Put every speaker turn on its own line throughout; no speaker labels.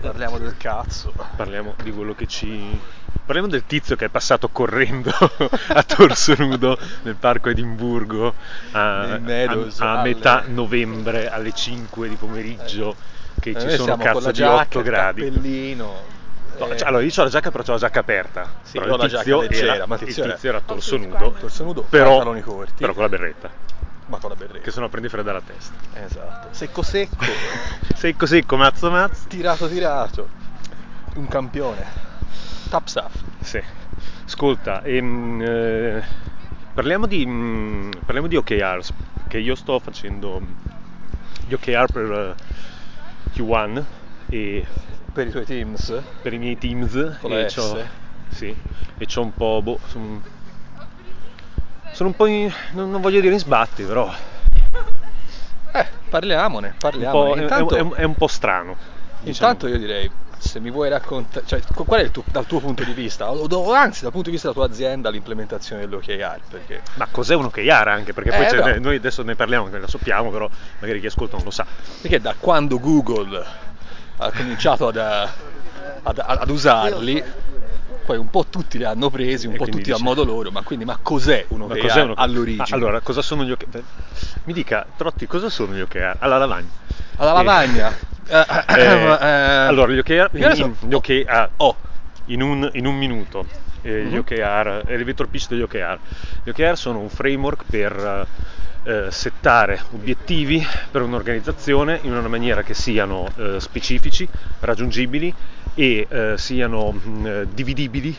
Parliamo del cazzo.
Parliamo di quello che ci... Parliamo del tizio che è passato correndo a torso nudo nel parco Edimburgo a,
Meadows,
a- a
alle-
metà novembre alle 5 di pomeriggio che
Eh,
ci
noi
sono cazzo di
giacca,
8
il
gradi.
cappellino.
No,
eh,
cioè, allora io ho la giacca però ho la giacca aperta.
Sì,
Però il tizio
leggera,
era,
ma
il
tizio era-
era torso nudo,
torso nudo,
però, però con la berretta,
Ma con la berretta.
che sennò prendi freddo alla testa.
Esatto. Secco secco,
Secco secco, mazzo mazzo.
tirato tirato. Un campione. Tap saf.
Sì. Ascolta, ehm, eh, parliamo, di, mm, parliamo di OKRs, che io sto facendo gli OKR per eh, Q1 e
Per i tuoi teams.
per i miei teams
Con la
e
S.
c'ho, sì, e c'ho un po', boh, sono, sono un po' in, non, non voglio dire in sbatti, però
Eh, parliamone,
un
parliamone.
è-
intanto,
è, un- è un po' strano. diciamo.
intanto io direi, se mi vuoi raccontare, cioè, qu- qual è il tuo- dal tuo punto di vista, o, o anzi dal punto di vista della tua azienda, l'implementazione dell'OKR? Perché
Ma cos'è un OKR anche? Perché poi
Eh,
noi adesso ne parliamo, che la sappiamo, però magari chi ascolta non lo sa.
Perché da quando Google ha cominciato ad, ad- ad usarli, poi un po' tutti li hanno presi, un
E
po' tutti a
dice-
modo loro, ma quindi ma cos'è un OKR
cos'è un OKR?
all'origine?
Ah, allora, cosa sono gli OKR? Mi dica, Trotti, cosa sono gli OKR? Alla lavagna.
Alla
Eh,
lavagna. Eh,
eh,
ma, eh,
allora, gli OKR, in, gli OKR,
Oh,
in un, in un minuto, eh, gli. OKR, elevator pitch degli OKR. Gli OKR sono un framework per eh, settare obiettivi per un'organizzazione in una maniera che siano eh, specifici, raggiungibili e eh, siano mh, dividibili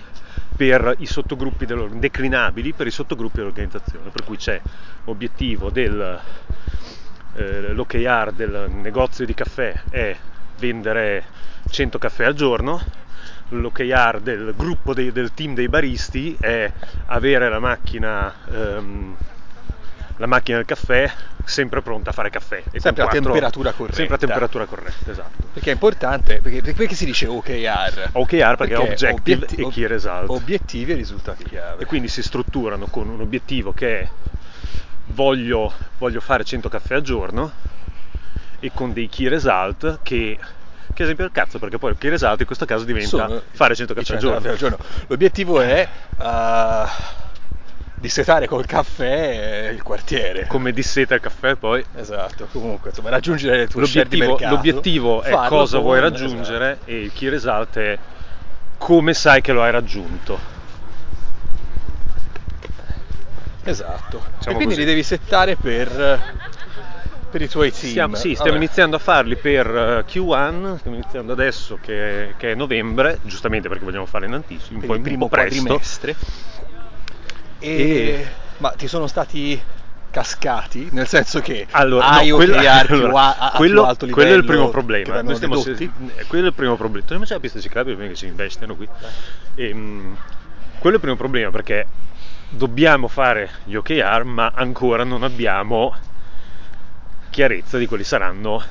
per i sottogruppi declinabili per i sottogruppi dell'organizzazione. Per cui c'è obiettivo del eh, del negozio di caffè è vendere 100 caffè al giorno, l'OKR del gruppo dei- del team dei baristi è avere la macchina, ehm, la macchina del caffè sempre pronta a fare caffè. E
Sempre a
quattro-
temperatura corretta.
Sempre a temperatura corretta, esatto.
perché è importante, perché, perché si dice OKR?
OKR perché, è Objective
obietti-
e Key Result.
Obiettivi e risultati chiave.
e quindi si strutturano con un obiettivo che è voglio, voglio fare 100 caffè al giorno e con dei key result che che esempio il cazzo perché poi il key result in questo caso diventa
Sono
fare 100
i
caffè al
100
giorno,
caffè al giorno. L'obiettivo è uh, dissetare col caffè il quartiere.
come disseta il caffè poi
Esatto, comunque, insomma, raggiungere le tue
l'obiettivo,
mercato.
l'obiettivo è cosa vuoi raggiungere e il key result è come sai che lo hai raggiunto
Esatto. e
Diciamo
quindi
così.
li devi settare per, per i tuoi team.
Stiamo, sì, stiamo
Vabbè.
iniziando a farli per eh, Q1, stiamo iniziando adesso che, che è novembre, giustamente perché vogliamo fare in anticipo, un po' presto.
quadrimestre. E...
E-
Ma ti sono stati cascati? Nel senso che
Allora,
hai
no, quello, allora,
a, a più
quello-
alto livello
quello è il primo problema. Noi stiamo- eh, quello è il primo problema. Tu non c'è la pista ciclabile prima che ci investono qui. Ehm, quello è il primo problema perché dobbiamo fare gli OKR, ma ancora non abbiamo chiarezza di quali saranno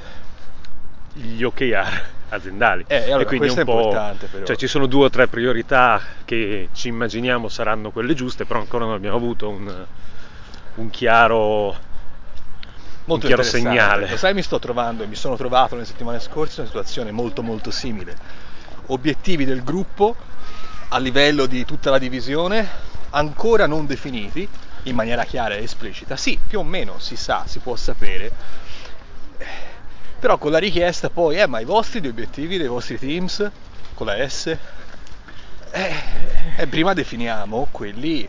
gli OKR aziendali.
Eh, allora,
quindi
questo
un po'. Cioè ci sono due o tre priorità che ci immaginiamo saranno quelle giuste, però ancora non abbiamo avuto un, un chiaro
molto
un chiaro segnale.
Sai, mi sto trovando e mi sono trovato nelle settimane scorse in una situazione molto molto simile. Obiettivi del gruppo a livello di tutta la divisione ancora non definiti in maniera chiara e esplicita. Sì, più o meno si sa, si può sapere. Però con la richiesta poi, eh, ma i vostri gli obiettivi dei vostri teams con la S eh, eh, prima definiamo quelli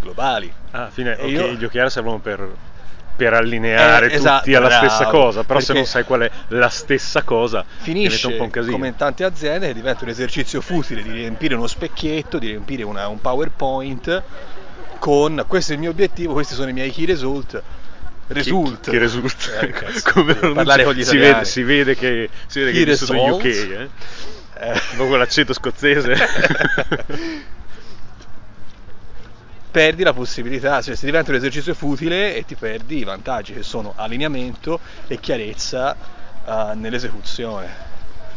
globali.
alla fine
E
ok,
io-
gli OKR servono per, per allineare
Eh, esatto,
tutti alla
bravo,
stessa cosa, però se non sai qual è la stessa cosa
finisce
un po' un casino.
come in tante aziende diventa un esercizio futile di riempire uno specchietto, di riempire una- un PowerPoint con questo è il mio obiettivo, questi sono i miei key result. Result.
Che risulta
Eh, cazzo,
come
parlare con gli
si
italiani.
vede, si vede che si vede che sono UK, eh?
Eh.
Dopo quell'accento scozzese.
perdi la possibilità, cioè si diventa un esercizio futile e ti perdi i vantaggi che sono allineamento e chiarezza eh, nell'esecuzione.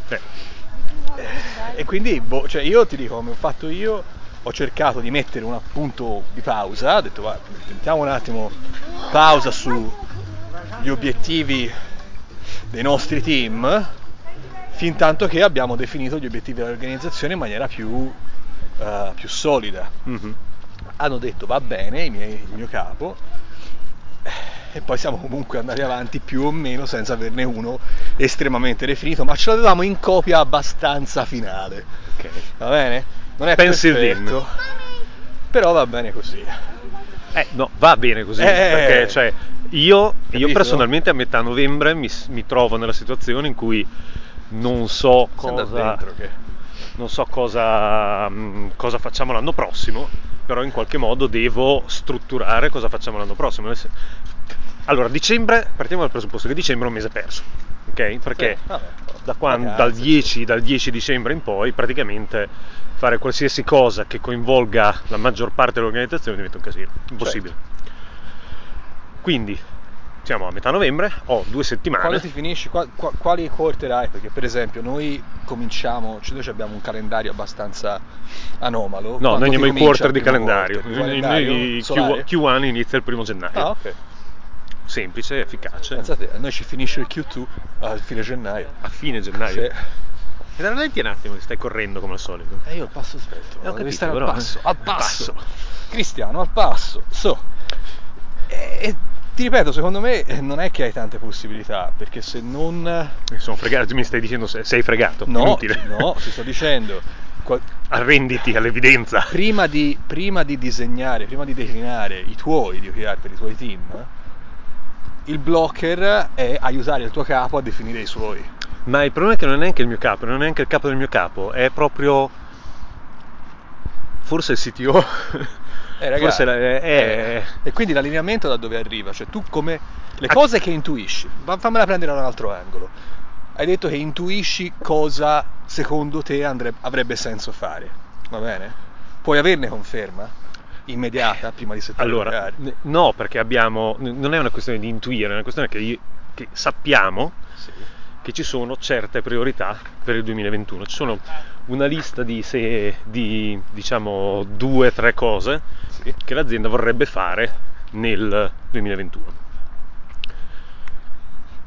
Eh,
E quindi, boh, cioè io ti dico, come ho fatto io, ho cercato di mettere un appunto di pausa, ho detto, va, mettiamo un attimo pausa sugli obiettivi dei nostri team fin tanto che abbiamo definito gli obiettivi dell'organizzazione in maniera più, eh, più solida.
Mhm.
Hanno detto va bene, miei- il mio capo, e poi siamo comunque andati avanti più o meno senza averne uno estremamente definito, ma ce l'avevamo in copia abbastanza finale.
Ok.
Va bene? Non è
Pencil
perfetto, però va bene così.
Eh, no, va bene così,
Eh,
perché cioè, io, io personalmente a metà novembre mi, mi trovo nella situazione in cui non so cosa,
che...
non so cosa, mm, cosa facciamo l'anno prossimo, però in qualche modo devo strutturare cosa facciamo l'anno prossimo. Allora, dicembre, partiamo dal presupposto che dicembre è un mese perso, ok? Perché
Sì, vabbè,
da quando-
vacanze,
dal, 10, dal 10 dicembre in poi praticamente fare qualsiasi cosa che coinvolga la maggior parte dell'organizzazione diventa un casino, impossibile. Quindi siamo a metà novembre, ho due settimane.
Quando ti finisci, qua- qua- quali quarter hai? Perché per esempio noi cominciamo, cioè noi abbiamo un calendario abbastanza anomalo.
No,
Quando
noi andiamo in quarter di calendario.
quarter?
Noi-
calendario
noi
solare?
Q, 1 inizia il primo gennaio.
Ah, ok.
Semplice, efficace.
Pensate, a noi ci finisce il Q2 a fine gennaio.
A fine gennaio.
Sì.
E rallenti un attimo che stai correndo come al solito.
E io il passo stretto,
Eh, ho
devi
capito,
stare al
però,
passo,
eh.
al
Al
passo.
passo.
Cristiano, al passo. So. E, e ti ripeto, secondo me eh, non è che hai tante possibilità, perché se non...
Mi sono fregato, mi stai dicendo se sei fregato.
No,
Inutile.
no, ti sto dicendo, qua-
Arrenditi all'evidenza.
prima di, prima di disegnare, prima di declinare i tuoi di OKR per i tuoi team, il blocker è aiutare il tuo capo a definire i suoi.
Ma il problema è che non è neanche il mio capo, non è neanche il capo del mio capo, è proprio. Forse il CTO.
Eh, ragazzi,
Forse la- è, è-
E quindi l'allineamento da dove arriva? Cioè tu come... Le cose che intuisci, fammela prendere da un altro angolo. Hai detto che intuisci cosa secondo te andre- avrebbe senso fare, va bene? Puoi averne conferma immediata prima di settare
Allora, no, perché abbiamo. Non è una questione di intuire, è una questione che, io- che sappiamo
Sì.
Che ci sono certe priorità per il 2021. Ci sono una lista di, se, di diciamo due o tre cose che l'azienda vorrebbe fare nel 2021.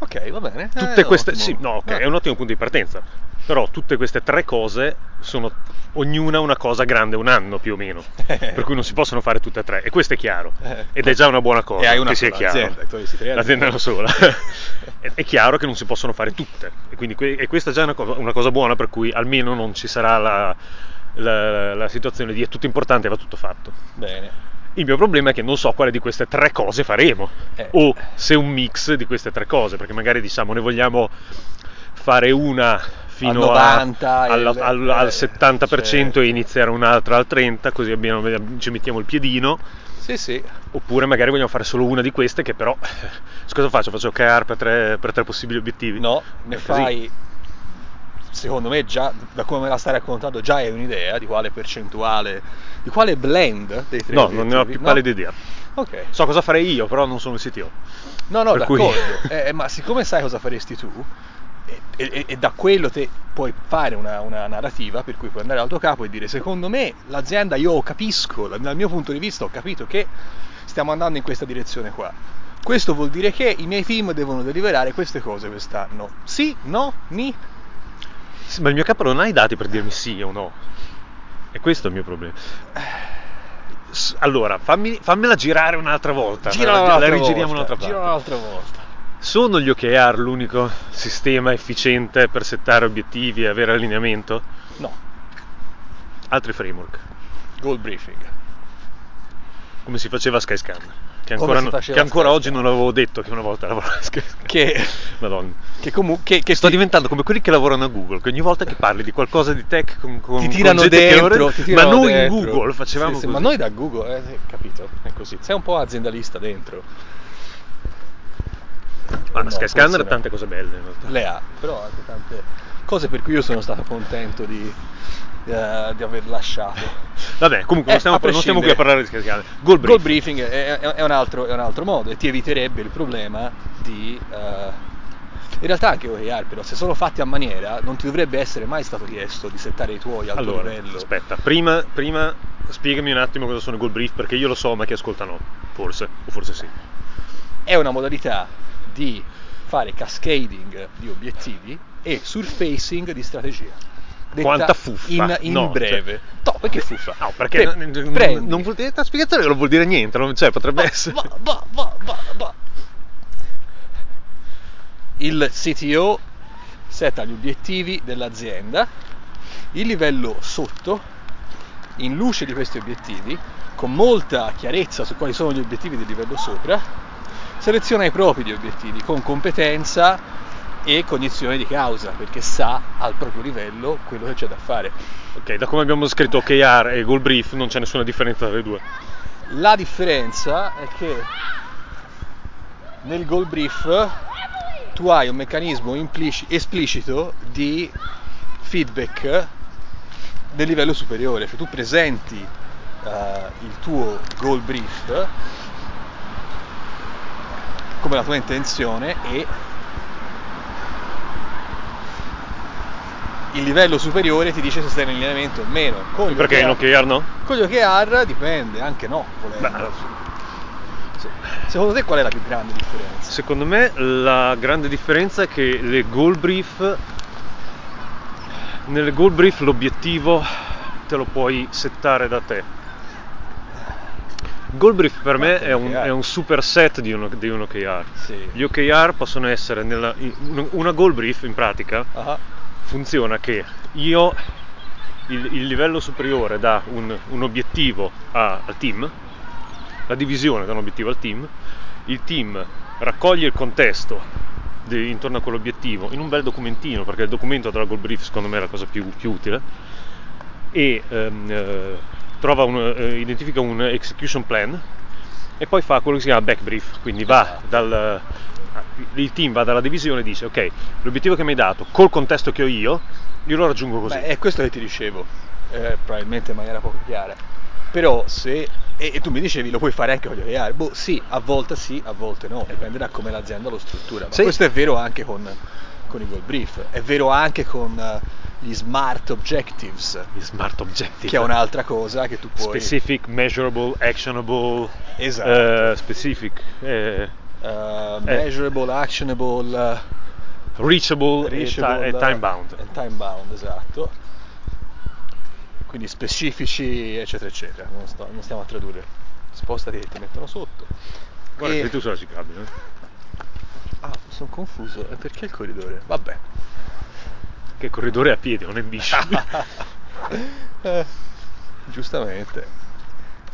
Ok, va bene.
Tutte
Eh,
queste,
ottimo.
sì, no, ok,
Ah.
è un ottimo punto di partenza. Però tutte queste tre cose sono ognuna una cosa grande un anno più o meno. per cui non si possono fare tutte e tre. E questo è chiaro.
Eh.
Ed è già una buona cosa
E hai una
che sia chiaro.
azienda,
L'azienda è una sola. è, chiaro che non si possono fare tutte. E, quindi e questa è già una cosa, una cosa buona per cui almeno non ci sarà la, la- la situazione di è tutto importante va tutto fatto.
Bene.
Il mio problema è che non so quale di queste tre cose faremo,
Eh.
o se un mix di queste tre cose, perché magari diciamo ne vogliamo fare una fino
Al
a-
90 e
alla-
il-
al, al
eh,
70%
certo.
e iniziare un'altra al 30%, così abbiamo- ci mettiamo il piedino,
Sì, sì.
oppure magari vogliamo fare solo una di queste che però, cosa faccio? Faccio OKR per tre, per tre possibili obiettivi?
No, ne fai, secondo me già, da come me la stai raccontando, già hai un'idea di quale percentuale, di quale blend dei tre
No, non ne ho più
no?
pallida idea.
Ok.
So cosa farei io, però non sono il CTO.
No, no,
Per cui-
d'accordo. Eh, ma siccome sai cosa faresti tu, e, e- e da quello te puoi fare una, una narrativa per cui puoi andare al tuo capo e dire secondo me l'azienda io capisco, dal mio punto di vista ho capito che stiamo andando in questa direzione qua. Questo vuol dire che i miei team devono deliberare queste cose quest'anno. Sì, no, ni?
Sì, ma il mio capo non ha i dati per dirmi sì o no. E questo è il mio problema. Allora, fammi, fammela girare un'altra volta.
Gira
la, la rigiriamo
volta,
un'altra
gira
parte.
un'altra volta.
Sono gli OKR l'unico sistema efficiente per settare obiettivi e avere allineamento?
No,
Altri framework,
goal briefing.
come si faceva a Skyscan. Che ancora,
si
no-
faceva
che ancora oggi non avevo detto che una volta lavoravo.
Che,
Madonna.
che comunque... Che, che
Sto
ti-
diventando come quelli che lavorano a Google, che ogni volta che parli di qualcosa di tech con, con
ti
con
tirano
che
dentro,
ora-
ti
ma
tirano
noi
dentro.
in Google facevamo
Sì, sì, ma noi da Google, eh, capito, è così. Sei un po' aziendalista dentro.
Ma
No,
Skyscanner
forse
ha tante cose belle in realtà.
Le ha, però anche tante cose per cui io sono stato contento di, eh, di aver lasciato.
Vabbè, comunque
Eh,
non, stiamo, non stiamo qui a parlare di Skyscanner. Goal
Goal
brief.
briefing è, è- è un altro, è un altro modo e ti eviterebbe il problema di... eh, in realtà anche OKR però se sono fatti a maniera non ti dovrebbe essere mai stato chiesto di settare i tuoi al tuo
Allora,
livello.
aspetta, prima, prima spiegami un attimo cosa sono i goal brief, perché io lo so, ma chi ascolta no, forse, o forse sì.
È una modalità di fare cascading di obiettivi e surfacing di strategia.
Quanta fuffa.
In, in
No,
breve. No, perché fuffa?
No, perché
Te-
non,
prendi-
non vuol dire la spiegazione non vuol dire niente, non- cioè potrebbe essere.
Va, va, va, va, va. Il CTO setta gli obiettivi dell'azienda, il livello sotto, in luce di questi obiettivi, con molta chiarezza su quali sono gli obiettivi del livello sopra, seleziona i propri obiettivi con competenza e cognizione di causa, perché sa al proprio livello quello che c'è da fare.
Ok, da come abbiamo scritto OKR e Goal Brief non c'è nessuna differenza tra le due.
La differenza è che nel goal brief tu hai un meccanismo implici- esplicito di feedback del livello superiore, cioè tu presenti eh, il tuo goal brief come la tua intenzione e il livello superiore ti dice se stai in allineamento o meno. Con gli
Perché in
OKR
OKR no?
con gli OKR dipende, anche no. Se- Secondo te qual è la più grande differenza?
Secondo me la grande differenza è che le goal brief nelle goal brief l'obiettivo te lo puoi settare da te. Goal brief per
Ma
me è un,
OKR.
è un superset di un, di un OKR.
Sì.
Gli OKR possono essere nella, una goal brief in pratica
Ah,
funziona che io il, il livello superiore dà un, un obiettivo a- al team, la divisione dà un obiettivo al team, il team raccoglie il contesto di- intorno a quell'obiettivo in un bel documentino, perché il documento della goal brief secondo me è la cosa più, più utile, e ehm, eh, un, eh, identifica un execution plan e poi fa quello che si chiama back brief, quindi va dal, il team va dalla divisione e dice ok, l'obiettivo che mi hai dato col contesto che ho io, io lo raggiungo così.
Beh, è questo che ti dicevo, eh, probabilmente in maniera poco chiara. Però se. E, e tu mi dicevi lo puoi fare anche con gli OKR. Boh, sì, a volte sì, a volte no, dipende da come l'azienda lo struttura. Ma
Sì.
questo è vero anche con, con i goal brief, è vero anche con eh, gli smart objectives,
Gli smart objective.
che è un'altra cosa che tu puoi.
Specific, measurable, actionable,
Esatto.
eh, specific, eh,
eh, measurable, actionable. eh,
reachable, e ti-
reachable
e, time bound.
e time bound, esatto. Quindi specifici, eccetera, eccetera. Non, sto- non stiamo a tradurre. Spostati che ti mettono sotto.
Guarda,
E-
sei tu sulla ciclabile. eh.
Ah, sono confuso. E perché il corridore? Vabbè.
Che corridore a piedi, non è bici.
Eh, giustamente.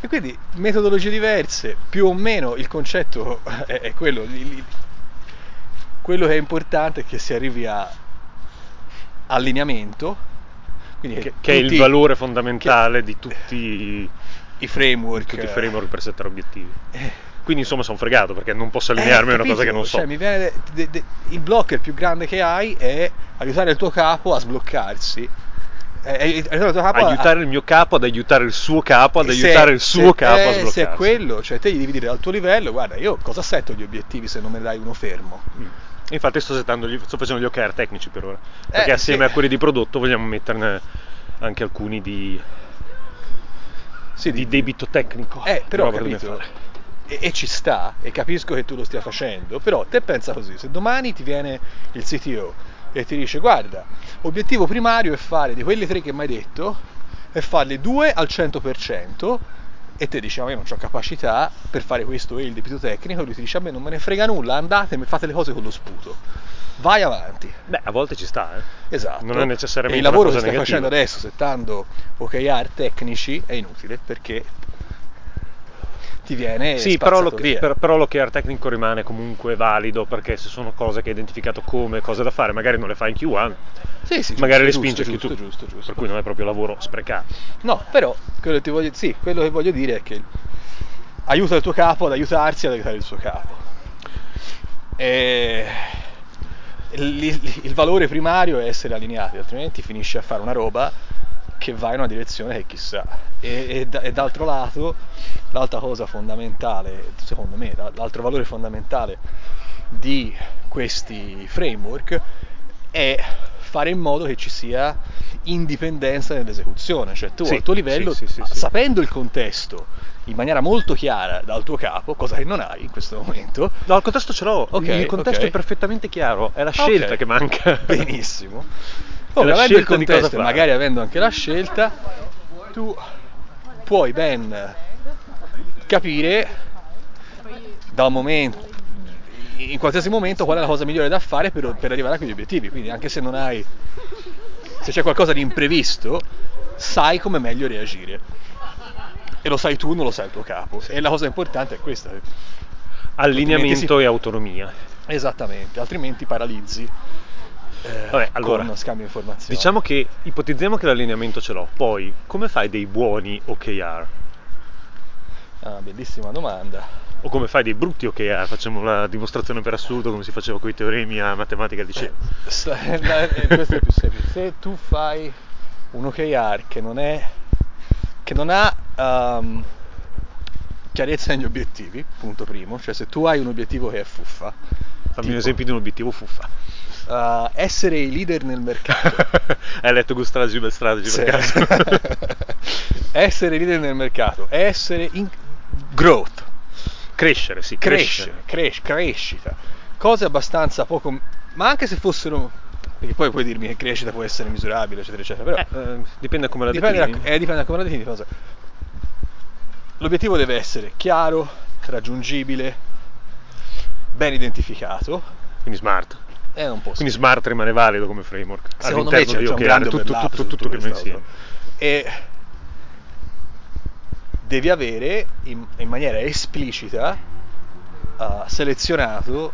E quindi metodologie diverse, più o meno il concetto è, è quello. li- li- quello che è importante è che si arrivi a allineamento. Quindi
che, che è il
tutti
valore fondamentale di tutti,
i framework.
tutti i framework per settare obiettivi.
Eh,
Quindi insomma sono fregato perché non posso allinearmi a una cosa che non so.
Cioè, mi viene de- de- de- il blocker più grande che hai è aiutare il tuo capo a sbloccarsi. Eh, eh, aiutare il capo a-
aiutare il mio capo ad aiutare il suo capo, ad
se-
aiutare il suo capo a
eh,
sbloccarsi.
Se è quello, cioè te gli devi dire al tuo livello, guarda, io cosa setto gli obiettivi se non me ne dai uno fermo?
Mm. Infatti sto, settando gli- sto facendo gli OKR tecnici per ora. Perché
Eh,
assieme
sì.
a quelli di prodotto vogliamo metterne anche alcuni di,
Sì,
di debito tecnico.
Eh, però capito. E, e ci sta, e capisco che tu lo stia facendo, però te pensa così, se domani ti viene il CTO e ti dice guarda, obiettivo primario è fare di quelli tre che mi hai detto, è farli due al 100%, e te dici ma io non ho capacità per fare questo e il debito tecnico, e lui ti dice a me non me ne frega nulla, andate, fate le cose con lo sputo, vai avanti.
Beh, a volte ci sta, eh.
Esatto.
Non è necessariamente
E il lavoro che stai
negativa.
facendo adesso, settando OKR tecnici, è inutile perché ti viene
Sì, però, lo, per- però l'OKR tecnico rimane comunque valido perché se sono cose che hai identificato come cose da fare, magari non le fai in Q1,
Sì, sì,
magari le spingi
giusto, giusto, giusto, giusto.
Per cui non è proprio lavoro sprecato.
No, però quello voglio, sì, quello che voglio dire è che aiuta il tuo capo ad aiutarsi ad aiutare il suo capo. E il, il- il valore primario è essere allineati, altrimenti finisci a fare una roba che va in una direzione che chissà. E, e e d'altro lato, l'altra cosa fondamentale, secondo me, l'altro valore fondamentale di questi framework è fare in modo che ci sia indipendenza nell'esecuzione, cioè tu
Sì,
al tuo livello,
sì, sì,
sapendo il contesto in maniera molto chiara dal tuo capo, cosa che non hai in questo momento,
No, il contesto ce l'ho,
Ok,
il contesto
ok.
è perfettamente chiaro, è la scelta
Ok,
che manca.
Benissimo. Ora,
la
avendo il contesto e magari avendo anche la scelta, tu puoi ben capire da un momento, in qualsiasi momento, qual è la cosa migliore da fare per, per arrivare a quegli obiettivi. Quindi anche se non hai, se c'è qualcosa di imprevisto, sai come meglio reagire. E lo sai tu, non lo sai il tuo capo. E la cosa importante è questa.
Allineamento
Altrimenti
e autonomia.
Esattamente, altrimenti paralizzi eh,
Vabbè, allora,
con scambio di informazioni.
Diciamo che ipotizziamo che l'allineamento ce l'ho, poi come fai dei buoni OKR?
Ah, bellissima domanda.
O come fai dei brutti OKR? Facciamo la dimostrazione per assurdo come si faceva con i teoremi a matematica al liceo.
La- eh, questo è più semplice. Se tu fai un OKR che non è che non ha ehm, chiarezza negli obiettivi, punto primo, cioè se tu hai un obiettivo che è fuffa,
Fammi
tipo,
un esempio di un obiettivo fuffa.
Eh, essere i leader nel mercato.
Hai letto Gustav Gilbert Strategy
Sì.
per caso?
essere leader nel mercato, essere in growth,
Crescere, sì,
crescere, cres- crescita, cose abbastanza poco, ma anche se fossero, perché poi puoi dirmi che crescita può essere misurabile, eccetera, eccetera, però
Eh, eh, dipende da come la
dipende, da,
declini.
eh, dipende da come la defini. cosa. L'obiettivo deve essere chiaro, raggiungibile, ben identificato
Quindi smart.
E un po'
Quindi smart rimane valido come framework.
Secondo me c'è,
di
c'è un
OKR,
grande
tutto, tutto, tutto,
tutto
che insieme.
E devi avere in, in maniera esplicita uh, selezionato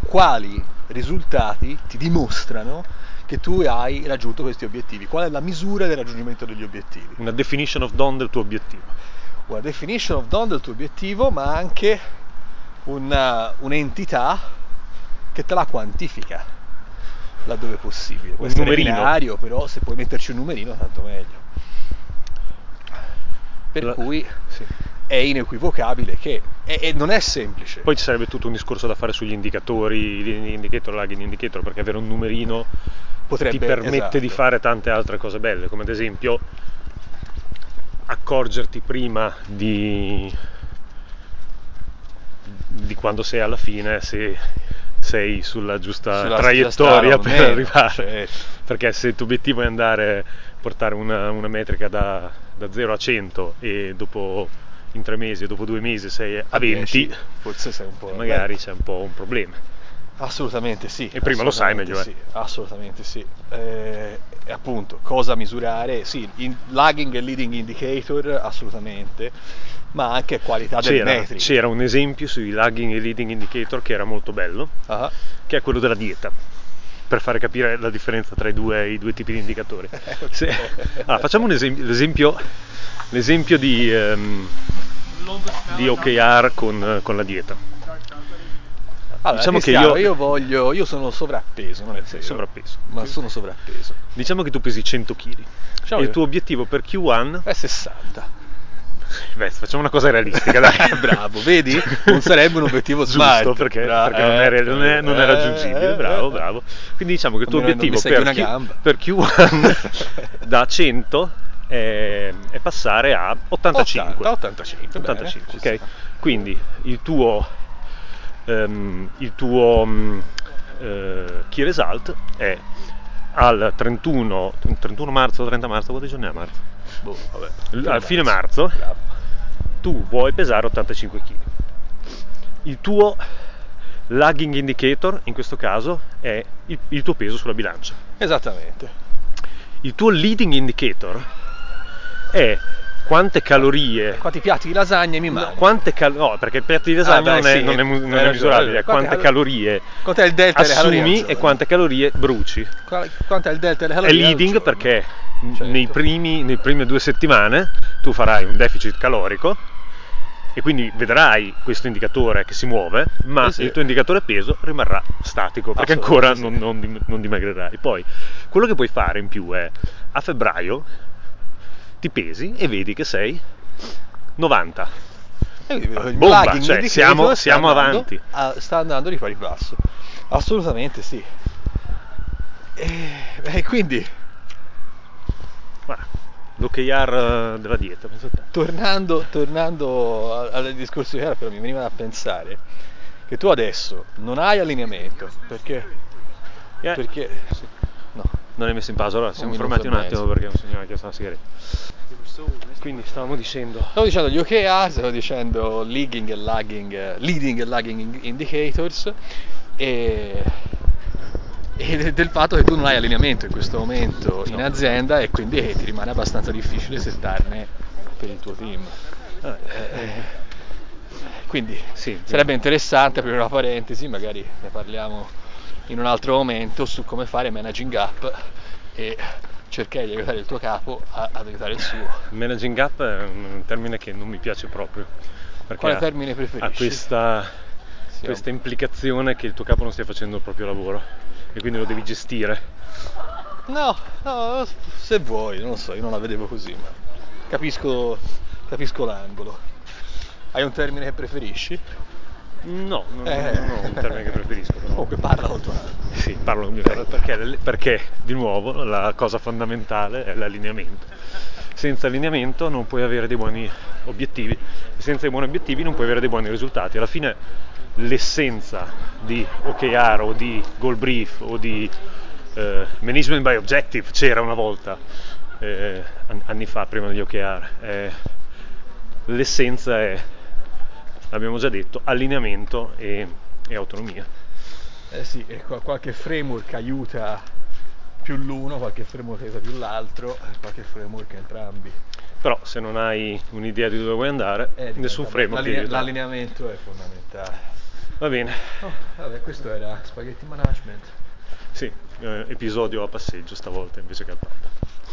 quali risultati ti dimostrano che tu hai raggiunto questi obiettivi, qual è la misura del raggiungimento degli obiettivi.
Una definition of done del tuo obiettivo.
Una definition of done del tuo obiettivo, ma anche una- un'entità che te la quantifica laddove possibile. Può
Un
essere
numerino.
binario, però se puoi metterci un numerino tanto meglio. Per
La-
cui
sì.
è inequivocabile che e, e non è semplice.
Poi ci sarebbe tutto un discorso da fare sugli indicatori, indicator, lagging indicator, perché avere un numerino
Potrebbe-
ti permette
esatto.
di fare tante altre cose belle, come ad esempio accorgerti prima di, di quando sei alla fine se sei sulla giusta
Sulla
traiettoria
strada
per arrivare.
cioè-
Perché se il tuo obiettivo è andare a portare una, una metrica da, da 0 a 100 e dopo in tre mesi dopo due mesi sei a 20,
10, forse sei un po'
magari c'è un po' un problema.
Assolutamente sì.
E prima lo sai, meglio è.
sì, Assolutamente sì. Eh, e appunto, cosa misurare? Sì, in- lagging e leading indicator, assolutamente, ma anche qualità del
C'era,
metrico.
c'era un esempio sui lagging e leading indicator che era molto bello,
Ah,
che è quello della dieta, per fare capire la differenza tra i due, i due tipi di indicatori. Se- allora, facciamo un esempio, l'esempio, l'esempio di, ehm, di OKR con, con la dieta.
Allora,
diciamo che
Cristiano,
io-
voglio, io sono sovrappeso, non è vero,
sovrappeso.
ma sono sovrappeso.
Diciamo che tu pesi 100 kg
Diciamo
e il tuo obiettivo per Q1,
È 60.
beh, facciamo una cosa realistica, dai.
Bravo, vedi? Non sarebbe un obiettivo
Giusto,
smart.
perché,
Bra-
perché non, è, non è- non è
eh,
raggiungibile,
eh,
bravo,
eh.
bravo. Quindi diciamo che il tuo obiettivo per,
gamba.
per Q1 da 100 è, è passare a 85.
80, 85, bene,
85,
ci
ok? Quindi il tuo, ehm, il tuo mm, eh, key result è al 31, 31 marzo, 30 marzo, quanti giorni è a marzo?
Boh, vabbè.
L- a fine marzo
Bravo.
tu vuoi pesare 85 kg. Il tuo lagging indicator in questo caso è il, il tuo peso sulla bilancia.
Esattamente.
Il tuo leading indicator è quante calorie
Quanti piatti di lasagne mi
No,
mangi?
quante cal- no, perché il piatto di lasagna
Ah, beh,
non, è,
sì,
non è non è
ragione,
misurabile, è
quante
quante
cal-
calorie
Quanto è il delta
assumi e quante calorie bruci.
Quanto è il delta delle
È
calorie? al
leading perché
Certo.
nei primi, nei prime due settimane tu farai un deficit calorico e quindi vedrai questo indicatore che si muove, ma
Sì, sì.
il tuo indicatore peso rimarrà statico perché ancora non, non non dimagrirai. Poi quello che puoi fare in più è a febbraio ti pesi e vedi che sei 90.
E quindi vedo che il
Bomba, cioè, siamo- siamo avanti.
a- sta andando di pari passo. Assolutamente sì. E, e quindi,
Guarda, l'OKR della dieta,
tornando, tornando al discorso di era, però mi veniva da pensare che tu adesso non hai allineamento perché,
Eh,
perché no,
Non hai messo in pausa, allora siamo
Un
fermati un attimo perché un signore ha chiesto una sigaretta. Quindi stavamo dicendo...
Stavo dicendo gli OKR, stavo dicendo leading e lagging, leading e lagging in- indicators e, e de- del fatto che tu non hai allineamento in questo momento in azienda e quindi ti rimane abbastanza difficile settarne per il tuo team.
Eh, eh,
Quindi
Sì,
sarebbe interessante aprire una parentesi, magari ne parliamo in un altro momento su come fare managing up e cercare di aiutare il tuo capo a- ad aiutare il suo.
Managing up è un termine che non mi piace proprio.
Quale termine preferisci?
Ha questa,
Sì,
questa implicazione che il tuo capo non stia facendo il proprio lavoro e quindi lo devi gestire.
No, no, se vuoi, non lo so, io non la vedevo così, ma capisco, capisco l'angolo. Hai un termine che preferisci?
No, non,
Eh.
non ho un termine che preferisco. Però.
Comunque parla tuo angolo.
Sì, parlo con mio capo perché, perché, di nuovo, la cosa fondamentale è l'allineamento. Senza allineamento non puoi avere dei buoni obiettivi e senza dei buoni obiettivi non puoi avere dei buoni risultati. Alla fine l'essenza di OKR o di goal brief o di eh, management by objective c'era una volta, eh, an- anni fa, prima degli OKR. Eh, l'essenza è, l'abbiamo già detto, allineamento e, e autonomia.
Eh sì, e qua- qualche framework aiuta più l'uno, qualche framework aiuta più l'altro, e qualche framework entrambi.
Però se non hai un'idea di dove vuoi andare,
Eh,
nessun framework
l'alline-
aiuta.
L'allineamento è fondamentale.
Va bene,
Oh, vabbè, questo era spaghetti management.
sì, eh, episodio a passeggio stavolta invece che al tappo.